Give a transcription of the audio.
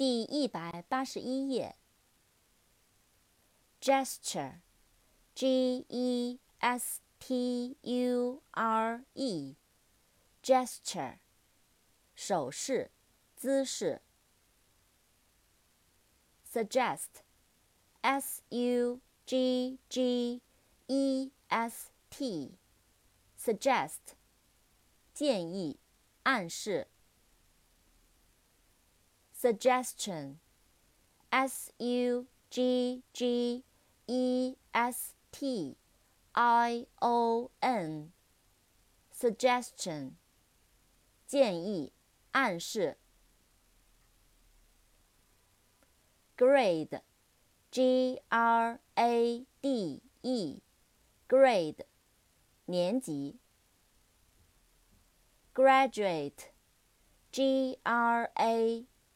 第一百八十一页 gesture gesture gesture 手势姿势 suggest suggest suggest 建议暗示 suggestion, s u g g e s t i o n, suggestion, 建议、暗示。grade, g r a d e, grade, 年级。graduate, g r a